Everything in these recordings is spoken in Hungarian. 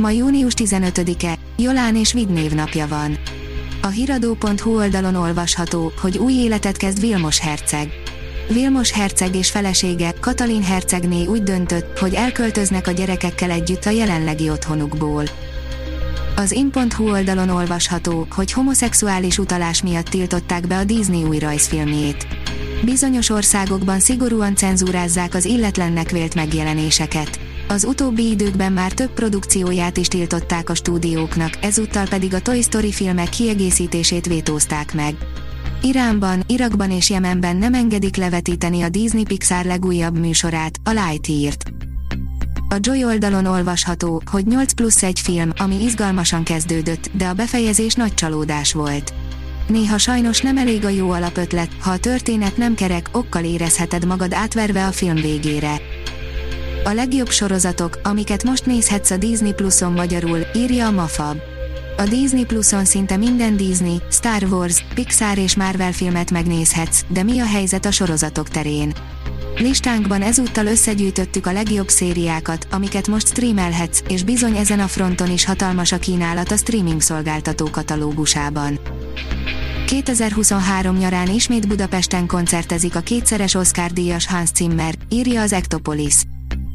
Ma június 15-e, Jolán és Vid napja van. A hiradó.hu oldalon olvasható, hogy új életet kezd Vilmos herceg. Vilmos herceg és felesége, Katalin hercegné úgy döntött, hogy elköltöznek a gyerekekkel együtt a jelenlegi otthonukból. Az in.hu oldalon olvasható, hogy homoszexuális utalás miatt tiltották be a Disney új rajzfilmjét. Bizonyos országokban szigorúan cenzúrázzák az illetlennek vélt megjelenéseket. Az utóbbi időkben már több produkcióját is tiltották a stúdióknak, ezúttal pedig a Toy Story filmek kiegészítését vétózták meg. Iránban, Irakban és Jemenben nem engedik levetíteni a Disney Pixar legújabb műsorát, a Lightyear-t. A Joy oldalon olvasható, hogy 8 plusz egy film, ami izgalmasan kezdődött, de a befejezés nagy csalódás volt. Néha sajnos nem elég a jó alapötlet, ha a történet nem kerek, okkal érezheted magad átverve a film végére. A legjobb sorozatok, amiket most nézhetsz a Disney Pluson magyarul, írja a Mafab. A Disney Pluson szinte minden Disney, Star Wars, Pixar és Marvel filmet megnézhetsz, de mi a helyzet a sorozatok terén? Listánkban ezúttal összegyűjtöttük a legjobb szériákat, amiket most streamelhetsz, és bizony ezen a fronton is hatalmas a kínálat a streaming szolgáltató katalógusában. 2023 nyarán ismét Budapesten koncertezik a kétszeres Oscar-díjas Hans Zimmer, írja az Ectopolis.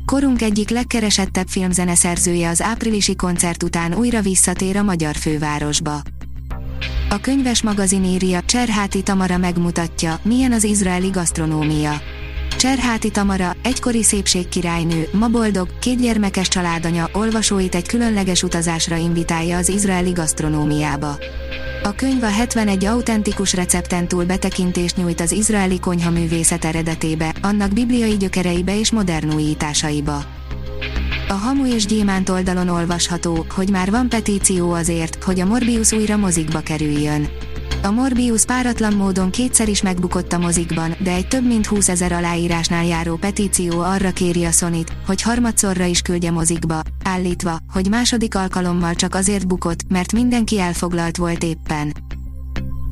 Korunk egyik legkeresettebb filmzeneszerzője az áprilisi koncert után újra visszatér a magyar fővárosba. A könyves magazin írja, Cserháti Tamara megmutatja, milyen az izraeli gasztronómia. Cserháti Tamara, egykori szépségkirálynő, ma boldog, kétgyermekes családanya, olvasóit egy különleges utazásra invitálja az izraeli gasztronómiába. A könyv a 71 autentikus recepten túl betekintést nyújt az izraeli konyhaművészet eredetébe, annak bibliai gyökereibe és modern újításaiba. A Hamu és Gyémánt oldalon olvasható, hogy már van petíció azért, hogy a Morbius újra mozikba kerüljön. A Morbius páratlan módon kétszer is megbukott a mozikban, de egy több mint 20 ezer aláírásnál járó petíció arra kéri a sony hogy harmadszorra is küldje mozikba, állítva, hogy második alkalommal csak azért bukott, mert mindenki elfoglalt volt éppen.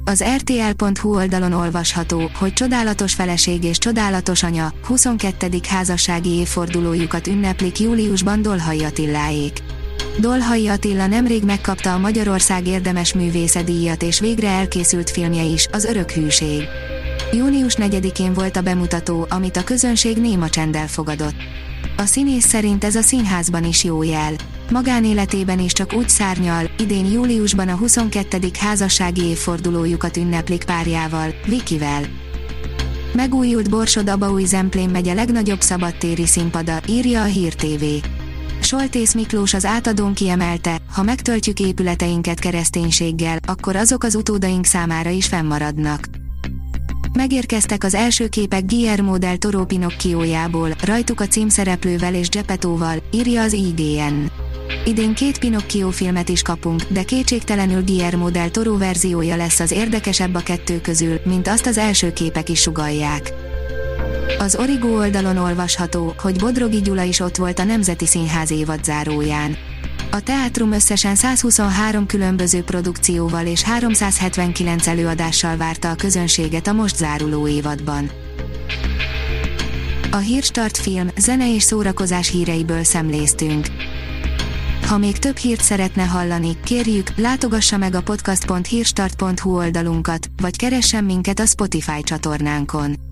Az RTL.hu oldalon olvasható, hogy csodálatos feleség és csodálatos anya, 22. házassági évfordulójukat ünneplik júliusban Dolhai Attiláék. Dolhai Attila nemrég megkapta a Magyarország érdemes művésze díjat és végre elkészült filmje is, az Örök Hűség. Június 4-én volt a bemutató, amit a közönség néma csenddel fogadott. A színész szerint ez a színházban is jó jel. Magánéletében is csak úgy szárnyal, idén júliusban a 22. házassági évfordulójukat ünneplik párjával, Vikivel. Megújult Borsod Abaúj Zemplén megye legnagyobb szabadtéri színpada, írja a Hír TV. Soltész Miklós az átadón kiemelte, ha megtöltjük épületeinket kereszténységgel, akkor azok az utódaink számára is fennmaradnak. Megérkeztek az első képek Guillermo del Toro Pinocchiojából, rajtuk a címszereplővel és Gepettóval, írja az IGN. Idén két Pinocchio filmet is kapunk, de kétségtelenül Guillermo del Toro verziója lesz az érdekesebb a kettő közül, mint azt az első képek is sugalják. Az Origo oldalon olvasható, hogy Bodrogi Gyula is ott volt a Nemzeti Színház évad záróján. A teátrum összesen 123 különböző produkcióval és 379 előadással várta a közönséget a most záruló évadban. A Hírstart film, zene és szórakozás híreiből szemléztünk. Ha még több hírt szeretne hallani, kérjük, látogassa meg a podcast.hírstart.hu oldalunkat, vagy keressen minket a Spotify csatornánkon